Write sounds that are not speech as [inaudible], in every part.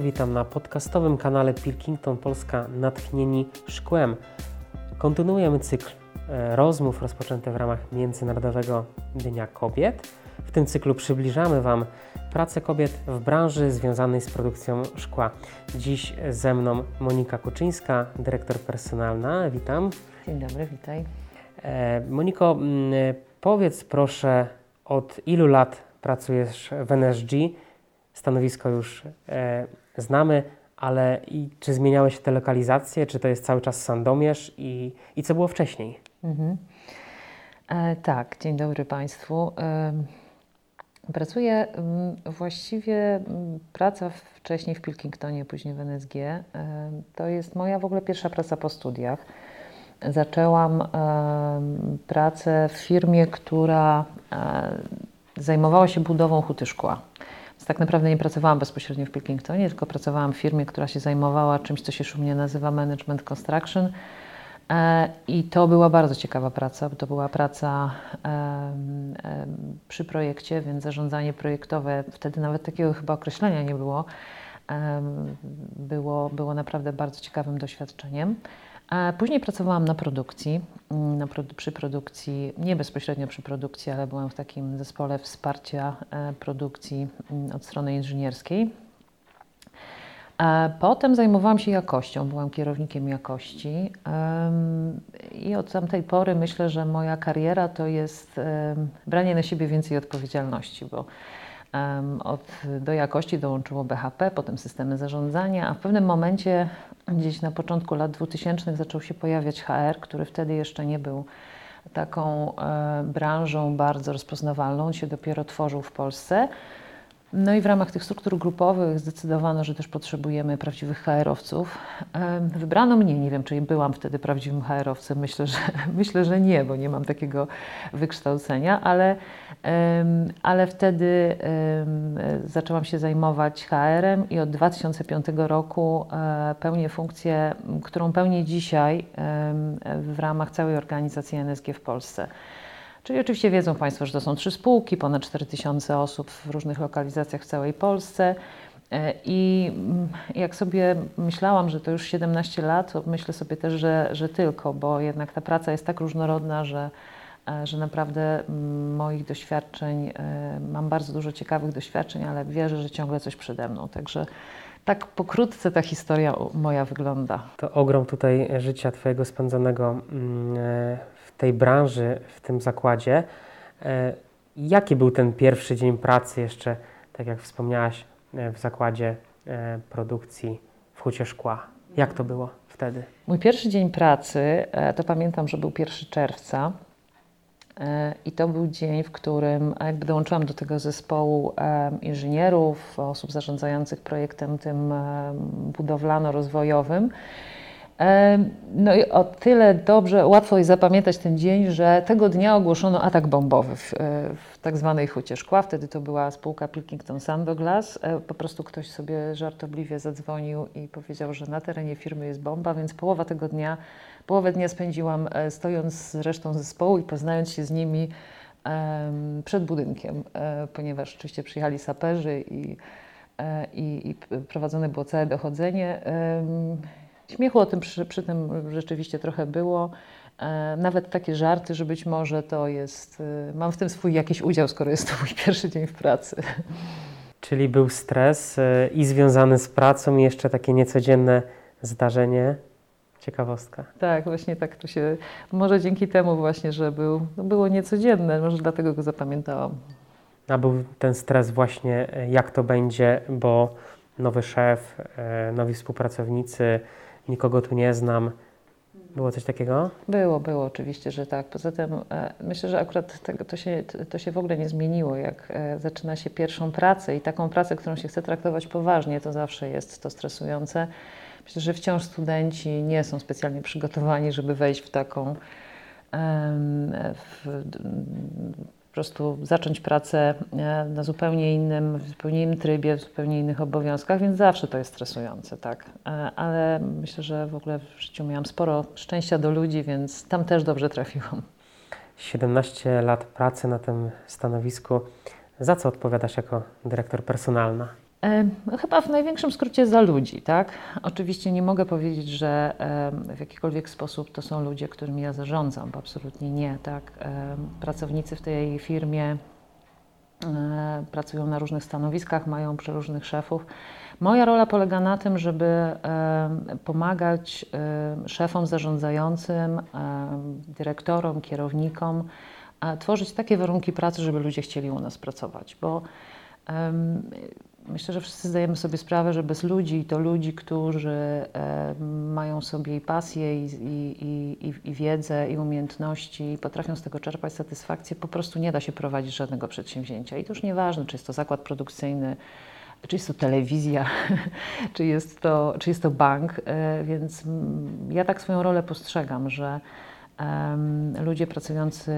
Witam na podcastowym kanale Pilkington Polska Natchnieni Szkłem. Kontynuujemy cykl e, rozmów rozpoczęty w ramach Międzynarodowego Dnia Kobiet. W tym cyklu przybliżamy Wam pracę kobiet w branży związanej z produkcją szkła. Dziś ze mną Monika Kuczyńska, dyrektor personalna. Witam. Dzień dobry, witaj. E, Moniko, powiedz proszę, od ilu lat pracujesz w NSG? Stanowisko już e, znamy, ale i czy zmieniały się te lokalizacje? Czy to jest cały czas Sandomierz? I, i co było wcześniej? Mhm. E, tak, dzień dobry Państwu. E, pracuję właściwie praca wcześniej w Pilkingtonie, później w NSG. E, to jest moja w ogóle pierwsza praca po studiach. Zaczęłam pracę w firmie, która e, zajmowała się budową huty szkła. Więc tak naprawdę nie pracowałam bezpośrednio w Pilkingtonie, tylko pracowałam w firmie, która się zajmowała czymś, co się szumnie nazywa Management Construction. E, I to była bardzo ciekawa praca, bo to była praca przy projekcie, więc zarządzanie projektowe, wtedy nawet takiego chyba określenia nie było, było, było naprawdę bardzo ciekawym doświadczeniem. Później pracowałam na produkcji, mm, na przy produkcji, nie bezpośrednio przy produkcji, ale byłam w takim zespole wsparcia e, produkcji mm, od strony inżynierskiej. Potem zajmowałam się jakością, byłam kierownikiem jakości i od tamtej pory myślę, że moja kariera to jest branie na siebie więcej odpowiedzialności, bo od, do jakości dołączyło BHP, potem systemy zarządzania, a w pewnym momencie, gdzieś na początku lat 2000, zaczął się pojawiać HR, który wtedy jeszcze nie był taką e, branżą bardzo rozpoznawalną, on się dopiero tworzył w Polsce. No i w ramach tych struktur grupowych zdecydowano, że też potrzebujemy prawdziwych HR-owców. Wybrano mnie, nie wiem, czy byłam wtedy prawdziwym HR-owcem, myślę, że, [laughs] myślę, że nie, bo nie mam takiego wykształcenia, ale, ale wtedy zaczęłam się zajmować HR-em i od 2005 roku e, pełnię funkcję, którą pełnię dzisiaj w ramach całej organizacji NSG w Polsce. Czyli oczywiście wiedzą Państwo, że to są trzy spółki, ponad 4000 osób w różnych lokalizacjach w całej Polsce. E, I mm, jak sobie myślałam, że to już 17 lat, to myślę sobie też, że, że tylko, bo jednak ta praca jest tak różnorodna, że, e, że naprawdę mm, moich doświadczeń, e, mam bardzo dużo ciekawych doświadczeń, ale wierzę, że ciągle coś przede mną. Także tak pokrótce ta historia moja wygląda. To ogrom tutaj życia Twojego spędzonego mm, tej branży, w tym zakładzie. E, jaki był ten pierwszy dzień pracy jeszcze, tak jak wspomniałaś, e, w zakładzie e, produkcji w Hucie Szkła? Jak to było wtedy? Mój pierwszy dzień pracy, to pamiętam, że był 1 czerwca. I to był dzień, w którym jakby dołączyłam do tego zespołu inżynierów, osób zarządzających projektem tym budowlano-rozwojowym. No i o tyle dobrze, łatwo jest zapamiętać ten dzień, że tego dnia ogłoszono atak bombowy w, w tak zwanej Hucie Szkła. Wtedy to była spółka Pilkington Sandoglass. E, po prostu ktoś sobie żartobliwie zadzwonił i powiedział, że na terenie firmy jest bomba, więc połowa tego dnia, połowę dnia spędziłam e, stojąc z resztą zespołu i poznając się z nimi przed budynkiem, e, ponieważ oczywiście przyjechali saperzy i, i, i prowadzone było całe dochodzenie. Śmiechu o tym przy, przy tym rzeczywiście trochę było. E, nawet takie żarty, że być może to jest, e, mam w tym swój jakiś udział, skoro jest to mój [laughs] pierwszy dzień w pracy. Czyli był stres e, i związany z pracą, i jeszcze takie niecodzienne zdarzenie. Ciekawostka. Tak, właśnie tak to się, może dzięki temu właśnie, że był, no było niecodzienne, może dlatego go zapamiętałam. A był ten stres właśnie, jak to będzie, bo nowy szef, nowi współpracownicy, nikogo tu nie znam. Było coś takiego? Było, było oczywiście, że tak. Poza tym e, myślę, że akurat tego, to, się, to się w ogóle nie zmieniło. Jak e, zaczyna się pierwszą pracę i taką pracę, którą się chce traktować poważnie, to zawsze jest to stresujące. Myślę, że wciąż studenci nie są specjalnie przygotowani, żeby wejść w taką w, po prostu zacząć pracę e, na zupełnie innym, w zupełnie innym trybie, w zupełnie innych obowiązkach, więc zawsze to jest stresujące, tak. E, ale myślę, że w ogóle w życiu miałam sporo szczęścia do ludzi, więc tam też dobrze trafiłam. 17 lat pracy na tym stanowisku. Za co odpowiadasz jako dyrektor personalna? Chyba w największym skrócie za ludzi, tak? Oczywiście nie mogę powiedzieć, że w jakikolwiek sposób to są ludzie, którymi ja zarządzam, absolutnie nie, tak? Pracownicy w tej firmie e, pracują na różnych stanowiskach, mają przeróżnych szefów. Moja rola polega na tym, żeby pomagać szefom zarządzającym, dyrektorom, kierownikom, tworzyć takie warunki pracy, żeby ludzie chcieli u nas pracować, bo Myślę, że wszyscy zdajemy sobie sprawę, że bez ludzi, to ludzi, którzy mają sobie i pasję, i, i, i, i wiedzę, i umiejętności, i potrafią z tego czerpać satysfakcję, po prostu nie da się prowadzić żadnego przedsięwzięcia. I to już nieważne, czy jest to zakład produkcyjny, czy jest to telewizja, [laughs] czy, jest to, czy jest to bank. E, więc ja tak swoją rolę postrzegam, że ludzie pracujący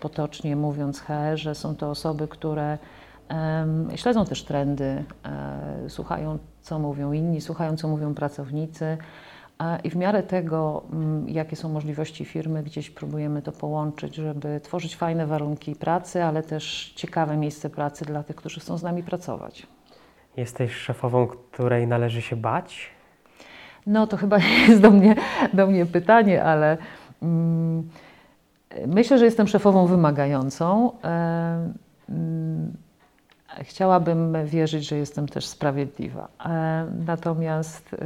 potocznie mówiąc HR, że są to osoby, które Śledzą też trendy, e, słuchają, co mówią inni, słuchają, co mówią pracownicy. I w miarę tego, mm, jakie są możliwości firmy, gdzieś próbujemy to połączyć, żeby tworzyć fajne warunki pracy, ale też ciekawe miejsce pracy dla tych, którzy chcą z nami pracować. Jesteś szefową, której należy się bać? No to chyba [laughs] jest do mnie, do mnie pytanie, ale mm, myślę, że jestem szefową wymagającą. Mm, Chciałabym wierzyć, że jestem też sprawiedliwa. E, natomiast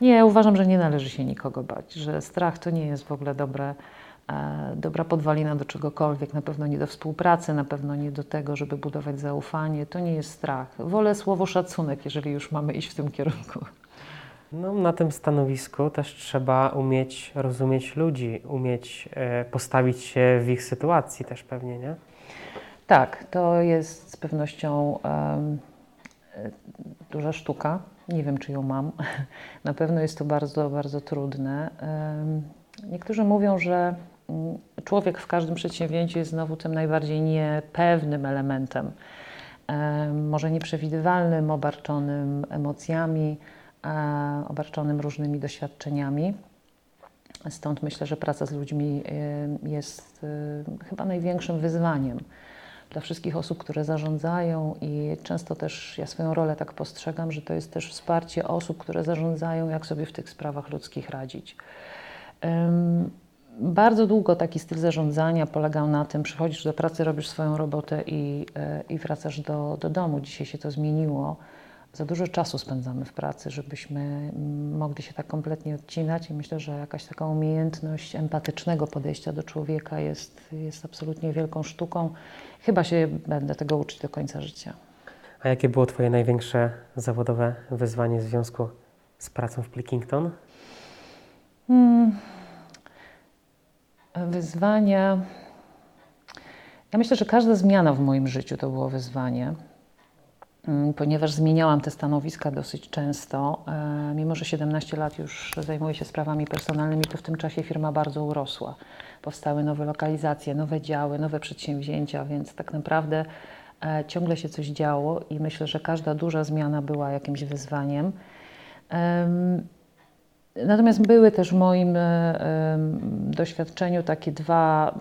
nie, uważam, że nie należy się nikogo bać, że strach to nie jest w ogóle dobre, e, dobra podwalina do czegokolwiek, na pewno nie do współpracy, na pewno nie do tego, żeby budować zaufanie. To nie jest strach. Wolę słowo szacunek, jeżeli już mamy iść w tym kierunku. No, na tym stanowisku też trzeba umieć rozumieć ludzi, umieć e, postawić się w ich sytuacji też pewnie, nie? Tak, to jest z pewnością um, duża sztuka. Nie wiem, czy ją mam. [laughs] Na pewno jest to bardzo, bardzo trudne. Um, niektórzy mówią, że um, człowiek w każdym przedsięwzięciu jest znowu tym najbardziej niepewnym elementem. Może nieprzewidywalnym, obarczonym emocjami, e, obarczonym różnymi doświadczeniami. Stąd myślę, że praca z ludźmi jest chyba największym wyzwaniem dla wszystkich osób, które zarządzają i często też ja swoją rolę tak postrzegam, że to jest też wsparcie osób, które zarządzają, jak sobie w tych sprawach ludzkich radzić. Um, bardzo długo taki styl zarządzania polegał na tym, przychodzisz do pracy, robisz swoją robotę i, e, i wracasz do, do domu. Dzisiaj się to zmieniło za dużo czasu spędzamy w pracy, żebyśmy mogli się tak kompletnie odcinać i myślę, że jakaś taka umiejętność empatycznego podejścia do człowieka jest, jest absolutnie wielką sztuką. Chyba się będę tego uczyć do końca życia. A jakie było Twoje największe zawodowe wyzwanie w związku z pracą w Plickington? Hmm. Wyzwania. Ja myślę, że każda zmiana w moim życiu to było wyzwanie. Mm, ponieważ zmieniałam te stanowiska dosyć często. E, mimo, że 17 lat już zajmuję się sprawami personalnymi, to w tym czasie firma bardzo urosła. Powstały nowe lokalizacje, nowe działy, nowe przedsięwzięcia, więc tak naprawdę e, ciągle się coś działo i myślę, że każda duża zmiana była jakimś wyzwaniem. Natomiast były też w moim e, doświadczeniu takie dwa,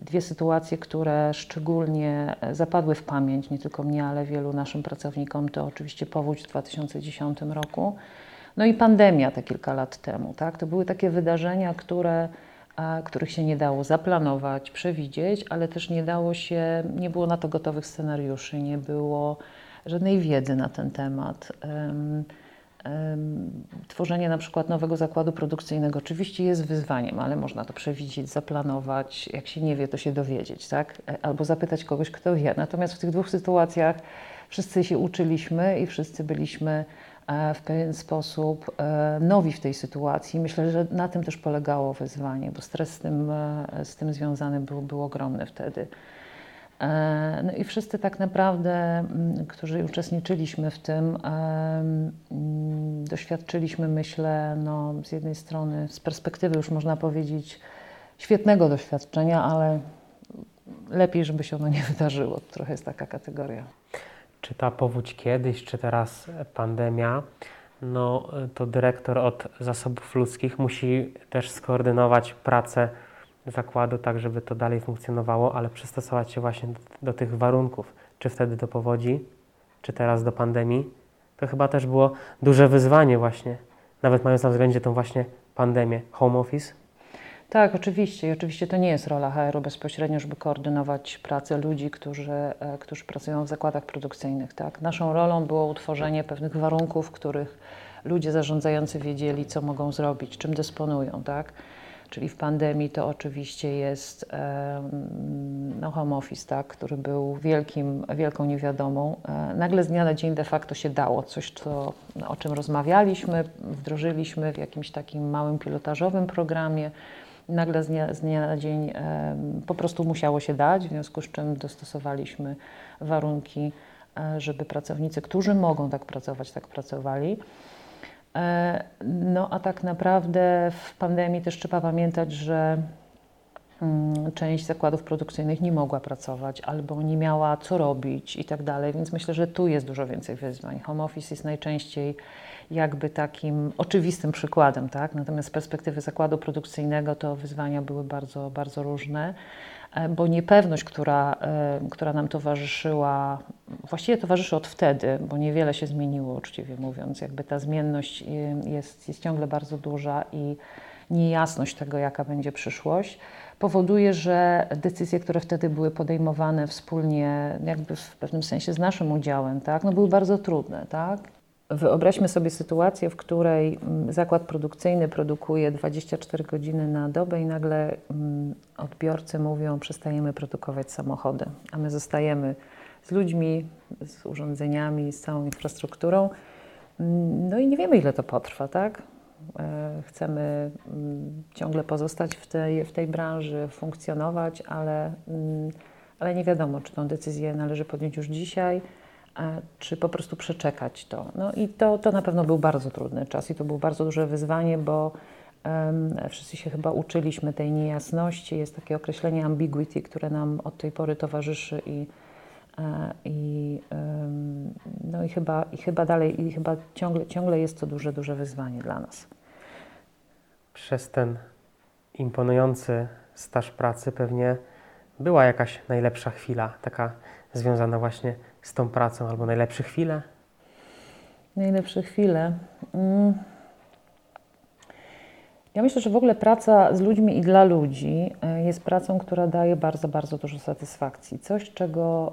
dwie sytuacje, które szczególnie zapadły w pamięć, nie tylko mnie, ale wielu naszym pracownikom. To oczywiście powódź w 2010 roku, no i pandemia te kilka lat temu. Tak? To były takie wydarzenia, które, których się nie dało zaplanować, przewidzieć, ale też nie dało się, nie było na to gotowych scenariuszy, nie było żadnej wiedzy na ten temat tworzenie na przykład nowego zakładu produkcyjnego oczywiście jest wyzwaniem, ale można to przewidzieć, zaplanować. Jak się nie wie, to się dowiedzieć, tak? E, albo zapytać kogoś, kto wie. Natomiast w tych dwóch sytuacjach wszyscy się uczyliśmy i wszyscy byliśmy e, w pewien sposób e, nowi w tej sytuacji. Myślę, że na tym też polegało wyzwanie, bo stres z tym, z tym związany był, był ogromny wtedy. E, no i wszyscy tak naprawdę, mm, którzy uczestniczyliśmy w tym, mm, doświadczyliśmy, myślę, no, z jednej strony, z perspektywy już można powiedzieć, świetnego doświadczenia, ale lepiej, żeby się ono nie wydarzyło. Trochę jest taka kategoria. Czy ta powódź kiedyś, czy teraz pandemia, no to dyrektor od zasobów ludzkich musi też skoordynować pracę zakładu, tak żeby to dalej funkcjonowało, ale przystosować się właśnie do, do tych warunków, czy wtedy do powodzi, czy teraz do pandemii, to chyba też było duże wyzwanie właśnie, nawet mając na względzie tą właśnie pandemię, home office. Tak, oczywiście. I oczywiście to nie jest rola HR-u bezpośrednio, żeby koordynować pracę ludzi, którzy, e, którzy pracują w zakładach produkcyjnych. Tak? Naszą rolą było utworzenie pewnych warunków, w których ludzie zarządzający wiedzieli, co mogą zrobić, czym dysponują. Tak? Czyli w pandemii to oczywiście jest no, home office, tak, który był wielkim, wielką niewiadomą. E, nagle z dnia na dzień de facto się dało coś, co, o czym rozmawialiśmy, wdrożyliśmy w jakimś takim małym pilotażowym programie. Nagle z dnia, z dnia na dzień po prostu musiało się dać, w związku z czym dostosowaliśmy warunki, e, żeby pracownicy, którzy mogą tak pracować, tak pracowali. E, no a tak naprawdę w pandemii też trzeba pamiętać, że część zakładów produkcyjnych nie mogła pracować albo nie miała co robić i tak dalej, więc myślę, że tu jest dużo więcej wyzwań. Home office jest najczęściej jakby takim oczywistym przykładem, tak? Natomiast z perspektywy zakładu produkcyjnego to wyzwania były bardzo, bardzo różne. E, bo niepewność, która, e, która nam towarzyszyła, właściwie towarzyszy od wtedy, bo niewiele się zmieniło, uczciwie mówiąc, jakby ta zmienność e, jest, jest ciągle bardzo duża i niejasność tego, jaka będzie przyszłość, powoduje, że decyzje, które wtedy były podejmowane wspólnie, jakby w pewnym sensie z naszym udziałem, tak, no były bardzo trudne, tak? Wyobraźmy sobie sytuację, w której mm, zakład produkcyjny produkuje 24 godziny na dobę i nagle mm, odbiorcy mówią, przestajemy produkować samochody, a my zostajemy z ludźmi, z urządzeniami, z całą infrastrukturą. Mm, no i nie wiemy, ile to potrwa, tak? E, chcemy ciągle pozostać w tej, w tej branży, funkcjonować, ale, ale nie wiadomo, czy tą decyzję należy podjąć już dzisiaj czy po prostu przeczekać to. No i to, to na pewno był bardzo trudny czas i to było bardzo duże wyzwanie, bo wszyscy się chyba uczyliśmy tej niejasności. Jest takie określenie ambiguity, które nam od tej pory towarzyszy i, e, i, no i, chyba, i chyba dalej, i chyba ciągle, ciągle jest to duże, duże wyzwanie dla nas. Przez ten imponujący staż pracy pewnie była jakaś najlepsza chwila, taka związana właśnie z tą pracą, albo najlepsze chwile? Najlepsze chwile. Mm. Ja myślę, że w ogóle praca z ludźmi i dla ludzi e, jest pracą, która daje bardzo, bardzo dużo satysfakcji. Coś, czego,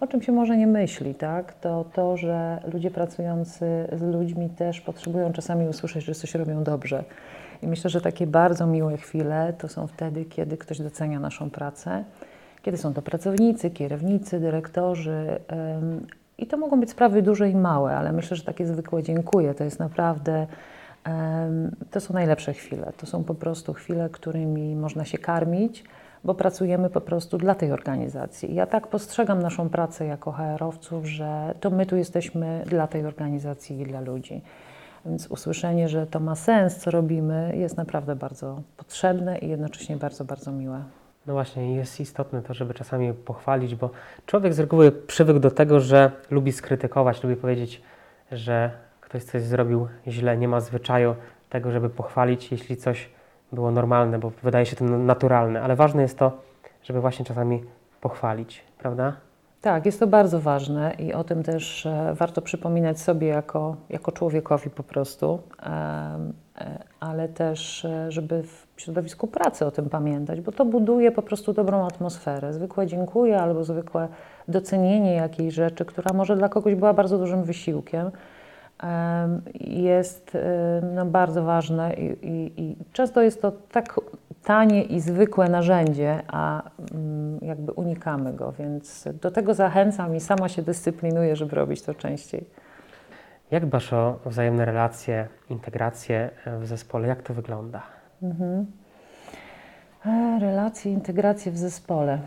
o czym się może nie myśli, tak? to to, że ludzie pracujący z ludźmi też potrzebują czasami usłyszeć, że coś robią dobrze. I myślę, że takie bardzo miłe chwile to są wtedy, kiedy ktoś docenia naszą pracę kiedy są to pracownicy, kierownicy, dyrektorzy. I to mogą być sprawy duże i małe, ale myślę, że takie zwykłe dziękuję to jest naprawdę, to są najlepsze chwile. To są po prostu chwile, którymi można się karmić, bo pracujemy po prostu dla tej organizacji. Ja tak postrzegam naszą pracę jako HR-owców, że to my tu jesteśmy dla tej organizacji i dla ludzi. Więc usłyszenie, że to ma sens, co robimy, jest naprawdę bardzo potrzebne i jednocześnie bardzo, bardzo miłe. No właśnie, jest istotne to, żeby czasami pochwalić, bo człowiek z reguły przywykł do tego, że lubi skrytykować, lubi powiedzieć, że ktoś coś zrobił źle, nie ma zwyczaju tego, żeby pochwalić, jeśli coś było normalne, bo wydaje się to naturalne, ale ważne jest to, żeby właśnie czasami pochwalić, prawda? Tak, jest to bardzo ważne i o tym też e, warto przypominać sobie jako, jako człowiekowi po prostu, e, ale też, e, żeby w środowisku pracy o tym pamiętać, bo to buduje po prostu dobrą atmosferę. Zwykłe dziękuję albo zwykłe docenienie jakiejś rzeczy, która może dla kogoś była bardzo dużym wysiłkiem, jest no, bardzo ważne i, i, i często jest to tak tanie i zwykłe narzędzie, a mm, jakby unikamy go, więc do tego zachęcam i sama się dyscyplinuję, żeby robić to częściej. Jak dbasz o wzajemne relacje, integrację w zespole? Jak to wygląda? Mhm. E, relacje, integracje w zespole.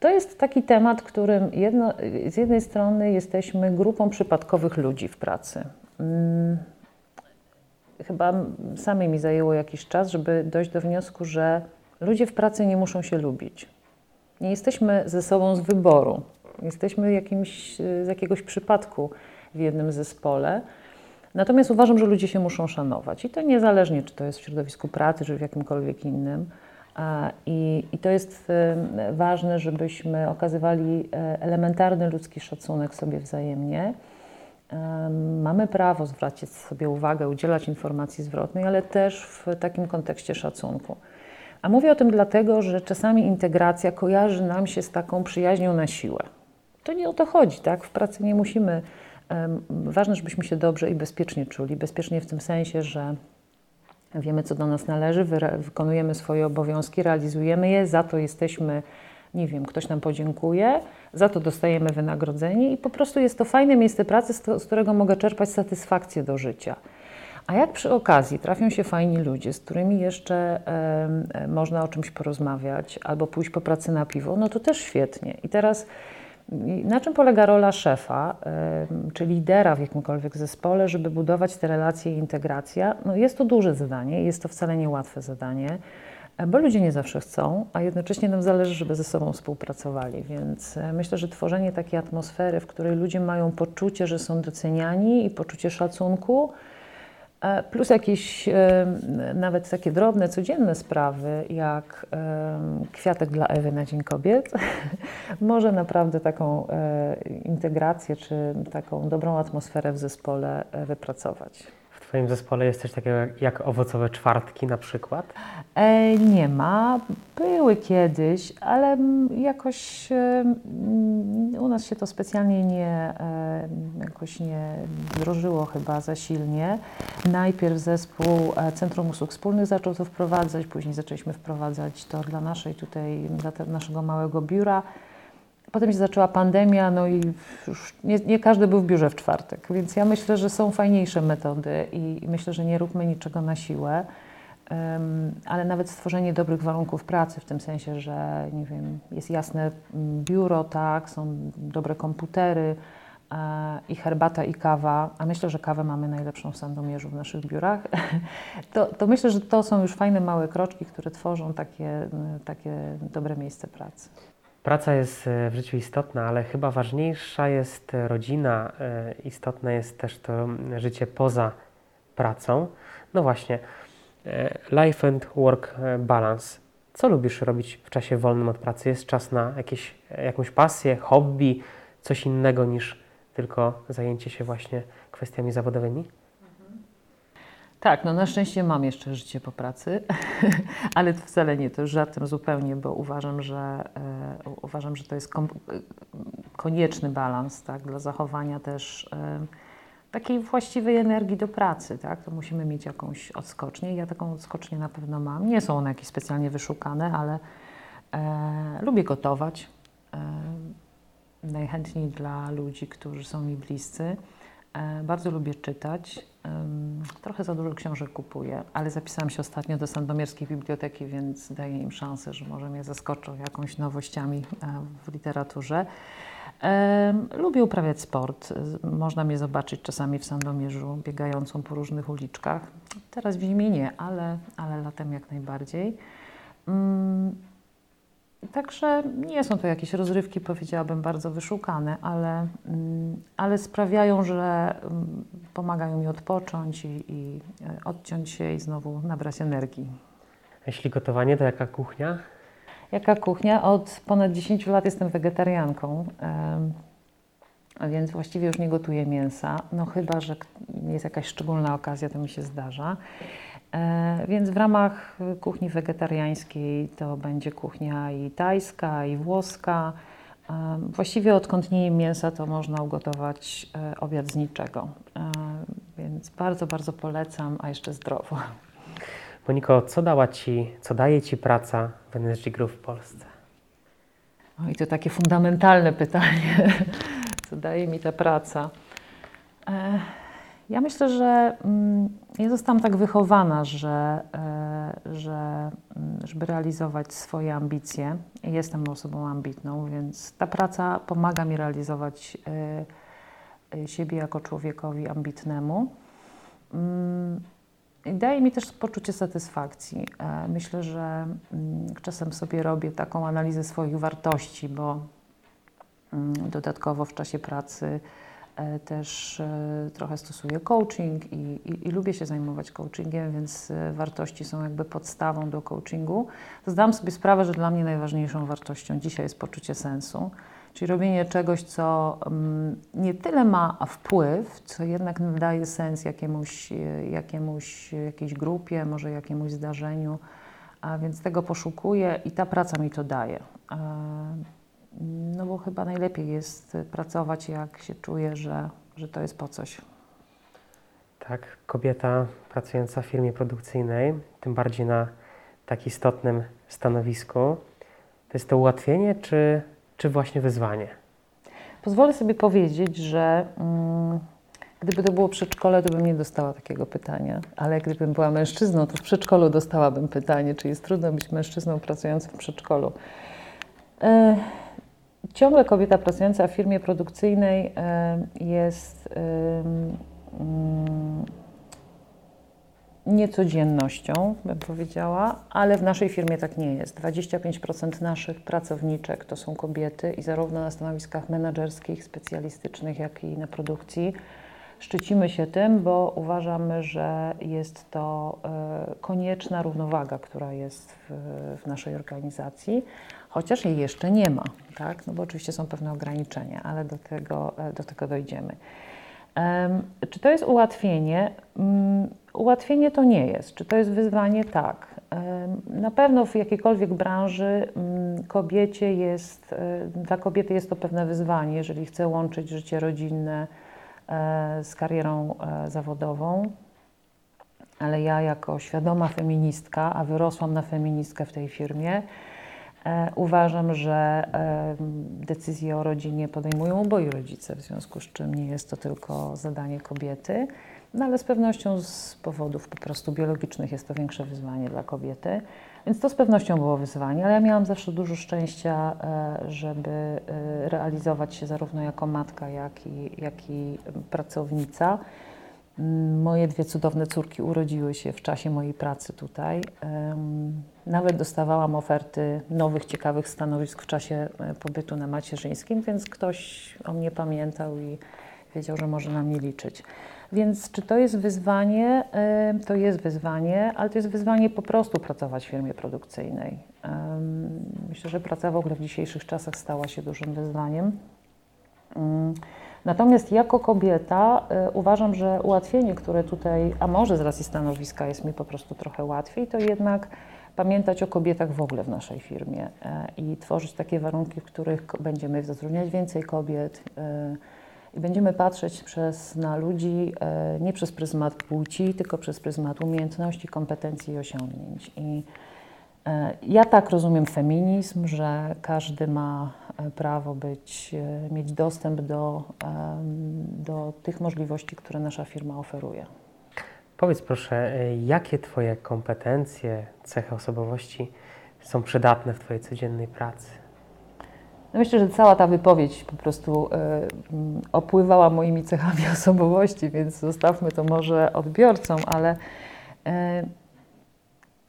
To jest taki temat, którym jedno, z jednej strony jesteśmy grupą przypadkowych ludzi w pracy. Hmm chyba samej mi zajęło jakiś czas, żeby dojść do wniosku, że ludzie w pracy nie muszą się lubić. Nie jesteśmy ze sobą z wyboru. Jesteśmy jakimś, z jakiegoś przypadku w jednym zespole. Natomiast uważam, że ludzie się muszą szanować. I to niezależnie, czy to jest w środowisku pracy, czy w jakimkolwiek innym. I, I, to jest ważne, żebyśmy okazywali elementarny ludzki szacunek sobie wzajemnie. Mamy prawo zwracać sobie uwagę, udzielać informacji zwrotnej, ale też w takim kontekście szacunku. A mówię o tym dlatego, że czasami integracja kojarzy nam się z taką przyjaźnią na siłę. To nie o to chodzi, tak? W pracy nie musimy. Ważne, żebyśmy się dobrze i bezpiecznie czuli. Bezpiecznie w tym sensie, że wiemy, co do nas należy, wykonujemy swoje obowiązki, realizujemy je, za to jesteśmy, nie wiem, ktoś nam podziękuje, za to dostajemy wynagrodzenie i po prostu jest to fajne miejsce pracy, z, którego mogę czerpać satysfakcję do życia. A jak przy okazji trafią się fajni ludzie, z którymi jeszcze e, można o czymś porozmawiać albo pójść po pracy na piwo, no to też świetnie. I teraz na czym polega rola szefa, czy lidera w jakimkolwiek zespole, żeby budować te relacje i integracja? No jest to duże zadanie, jest to wcale niełatwe zadanie, e, bo ludzie nie zawsze chcą, a jednocześnie nam zależy, żeby ze sobą współpracowali. Więc e, myślę, że tworzenie takiej atmosfery, w której ludzie mają poczucie, że są doceniani i poczucie szacunku, plus jakieś e, nawet takie drobne, codzienne sprawy, jak e, kwiatek dla Ewy na Dzień Kobiet, [laughs] może naprawdę taką integrację czy taką dobrą atmosferę w zespole wypracować. Twoim zespole jest coś takiego jak owocowe czwartki na przykład? E, nie ma. Były kiedyś, ale jakoś e, u nas się to specjalnie nie, e, jakoś nie wdrożyło chyba za silnie. Najpierw zespół e, Centrum Usług Wspólnych zaczął to wprowadzać, później zaczęliśmy wprowadzać to dla naszej tutaj, dla te, naszego małego biura. Potem się zaczęła pandemia, no i już nie, nie, każdy był w biurze w czwartek, więc ja myślę, że są fajniejsze metody i, myślę, że nie róbmy niczego na siłę, um, ale nawet stworzenie dobrych warunków pracy, w tym sensie, że nie wiem, jest jasne biuro, tak, są dobre komputery e, i herbata i kawa, a myślę, że kawę mamy najlepszą w Sandomierzu w naszych biurach, [laughs] to, to myślę, że to są już fajne małe kroczki, które tworzą takie, takie dobre miejsce pracy. Praca jest e, w życiu istotna, ale chyba ważniejsza jest rodzina, e, istotne jest też to życie poza pracą. No właśnie, e, life and work balance. Co lubisz robić w czasie wolnym od pracy? Jest czas na jakieś, jakąś pasję, hobby, coś innego niż tylko zajęcie się właśnie kwestiami zawodowymi? Tak, no na szczęście mam jeszcze życie po pracy, [laughs] ale wcale nie, to już żartem zupełnie, bo uważam, że, e, uważam, że to jest kom, konieczny balans tak, dla zachowania też e, takiej właściwej energii do pracy. Tak? To musimy mieć jakąś odskocznię. Ja taką odskocznię na pewno mam. Nie są one jakieś specjalnie wyszukane, ale e, lubię gotować. E, najchętniej dla ludzi, którzy są mi bliscy. E, bardzo lubię czytać. Trochę za dużo książek kupuję, ale zapisałam się ostatnio do Sandomierskiej Biblioteki, więc daję im szansę, że może mnie zaskoczą jakąś nowościami e, w literaturze. Lubię uprawiać sport. Można mnie zobaczyć czasami w Sandomierzu, biegającą po różnych uliczkach. Teraz w zimie nie, ale, ale latem jak najbardziej. Także nie są to jakieś rozrywki, powiedziałabym, bardzo wyszukane, ale, mm, ale sprawiają, że mm, pomagają mi odpocząć i, i e, odciąć się i znowu nabrać energii. A jeśli gotowanie, to jaka kuchnia? Jaka kuchnia? Od ponad 10 lat jestem wegetarianką, więc właściwie już nie gotuję mięsa. No chyba, że jest jakaś szczególna okazja, to mi się zdarza. E, więc w ramach kuchni wegetariańskiej to będzie kuchnia i tajska, i włoska. E, właściwie odkąd nie jem mięsa, to można ugotować e, obiad z niczego. Więc bardzo, bardzo polecam, a jeszcze zdrowo. Moniko, co dała Ci, co daje Ci praca w Energy Group w Polsce? O, I to takie fundamentalne pytanie. [laughs] co daje mi ta praca? Ja myślę, że mm, ja zostałam tak wychowana, że, e, że mm, żeby realizować swoje ambicje, jestem osobą ambitną, więc ta praca pomaga mi realizować e, e, siebie jako człowiekowi ambitnemu. Mm, I daje mi też poczucie satysfakcji. Myślę, że czasem sobie robię taką analizę swoich wartości, bo dodatkowo w czasie pracy też e, trochę stosuję coaching i, i, i, lubię się zajmować coachingiem, więc e, wartości są jakby podstawą do coachingu. Zdam sobie sprawę, że dla mnie najważniejszą wartością dzisiaj jest poczucie sensu, czyli robienie czegoś, co mm, nie tyle ma wpływ, co jednak daje sens jakiemuś, jakiemuś, jakiejś grupie, może jakiemuś zdarzeniu, a więc tego poszukuję i ta praca mi to daje. No bo chyba najlepiej jest pracować, jak się czuje, że, że to jest po coś. Tak, kobieta pracująca w firmie produkcyjnej, tym bardziej na tak istotnym stanowisku, to jest to ułatwienie, czy, czy właśnie wyzwanie? Pozwolę sobie powiedzieć, że mm, gdyby to było przedszkole, to bym nie dostała takiego pytania, ale gdybym była mężczyzną, to w przedszkolu dostałabym pytanie, czy jest trudno być mężczyzną pracującym w przedszkolu. E, ciągle kobieta pracująca w firmie produkcyjnej jest mm, niecodziennością, bym powiedziała, ale w naszej firmie tak nie jest. 25% naszych pracowniczek to są kobiety i zarówno na stanowiskach menedżerskich, specjalistycznych, jak i na produkcji. Szczycimy się tym, bo uważamy, że jest to e, konieczna równowaga, która jest w, w naszej organizacji, chociaż jej jeszcze nie ma, tak? no bo oczywiście są pewne ograniczenia, ale do tego, e, do tego dojdziemy. Czy to jest ułatwienie? Um, ułatwienie to nie jest. Czy to jest wyzwanie? Tak. Na pewno w jakiejkolwiek branży mm, kobiecie jest, e, dla kobiety jest to pewne wyzwanie, jeżeli chce łączyć życie rodzinne e, z karierą zawodową. Ale ja, jako świadoma feministka, a wyrosłam na feministkę w tej firmie, uważam, że decyzje o rodzinie podejmują oboi rodzice, w związku z czym nie jest to tylko zadanie kobiety, no ale z pewnością z powodów po prostu biologicznych jest to większe wyzwanie dla kobiety. Więc to z pewnością było wyzwanie, ale ja miałam zawsze dużo szczęścia, e, żeby e, realizować się zarówno jako matka, jak i, jak i pracownica. Moje dwie cudowne córki urodziły się w czasie mojej pracy tutaj. Nawet dostawałam oferty nowych, ciekawych stanowisk w czasie e, pobytu na macierzyńskim, więc ktoś o mnie pamiętał i wiedział, że może na mnie liczyć. Więc czy to jest wyzwanie? To jest wyzwanie, ale to jest wyzwanie po prostu pracować w firmie produkcyjnej. Myślę, że praca w ogóle w dzisiejszych czasach stała się dużym wyzwaniem. Natomiast jako kobieta y, uważam, że ułatwienie, które tutaj, a może z racji stanowiska jest mi po prostu trochę łatwiej, to jednak pamiętać o kobietach w ogóle w naszej firmie y, i tworzyć takie warunki, w których będziemy zatrudniać więcej kobiet y, i będziemy patrzeć przez, na ludzi nie przez pryzmat płci, tylko przez pryzmat umiejętności, kompetencji i osiągnięć. I ja tak rozumiem feminizm, że każdy ma E, prawo być, e, mieć dostęp do, do tych możliwości, które nasza firma oferuje. Powiedz proszę, e, jakie Twoje kompetencje, cechy osobowości są przydatne w Twojej codziennej pracy? No myślę, że cała ta wypowiedź po prostu y, opływała moimi cechami [laughs] osobowości, więc zostawmy to może odbiorcom, ale y,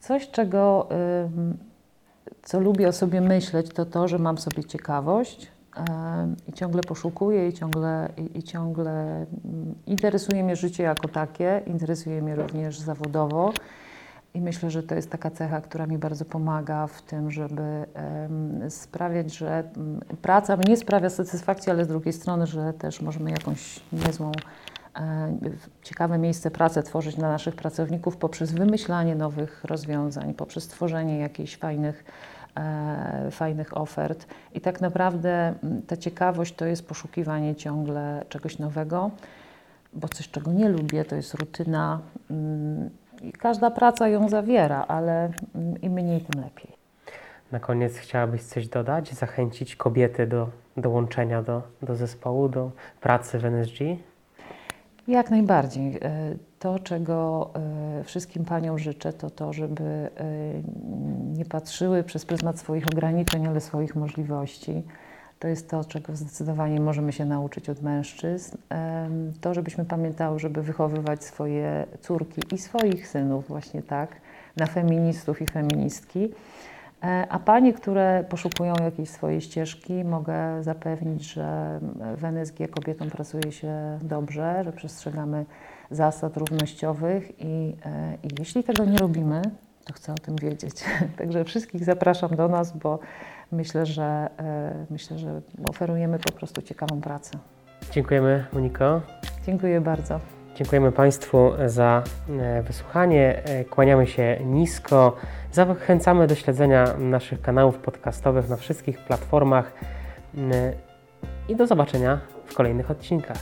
coś, czego co lubię o sobie myśleć, to to, że mam sobie ciekawość i ciągle poszukuję i ciągle, i, i ciągle interesuje mnie życie jako takie, interesuje mnie również zawodowo. I myślę, że to jest taka cecha, która mi bardzo pomaga w tym, żeby sprawiać, że praca mnie sprawia satysfakcję, ale z drugiej strony, że też możemy jakąś niezłą, ciekawe miejsce pracy tworzyć dla naszych pracowników poprzez wymyślanie nowych rozwiązań, poprzez tworzenie jakichś fajnych e, fajnych ofert. I tak naprawdę mm, ta ciekawość to jest poszukiwanie ciągle czegoś nowego, bo coś, czego nie lubię, to jest rutyna. Mm, I każda praca ją zawiera, ale mm, im mniej, tym lepiej. Na koniec chciałabyś coś dodać, zachęcić kobiety do dołączenia do, do zespołu, do pracy w NSG? Jak najbardziej. E, to, czego e, wszystkim paniom życzę, to to, żeby e, nie patrzyły przez pryzmat swoich ograniczeń, ale swoich możliwości. To jest to, czego zdecydowanie możemy się nauczyć od mężczyzn. To, żebyśmy pamiętały, żeby wychowywać swoje córki i swoich synów właśnie tak, na feministów i feministki. E, A panie, które poszukują jakiejś swojej ścieżki, mogę zapewnić, że w NSG kobietom pracuje się dobrze, że przestrzegamy zasad równościowych i, e, i jeśli tego nie robimy, to chcę o tym wiedzieć. [laughs] Także wszystkich zapraszam do nas, bo myślę, że e, myślę, że oferujemy po prostu ciekawą pracę. Dziękujemy Moniko. Dziękuję bardzo. Dziękujemy Państwu za e, wysłuchanie. E, Kłaniamy się nisko. Zachęcamy do śledzenia naszych kanałów podcastowych na wszystkich platformach. Mm, I do zobaczenia w kolejnych odcinkach.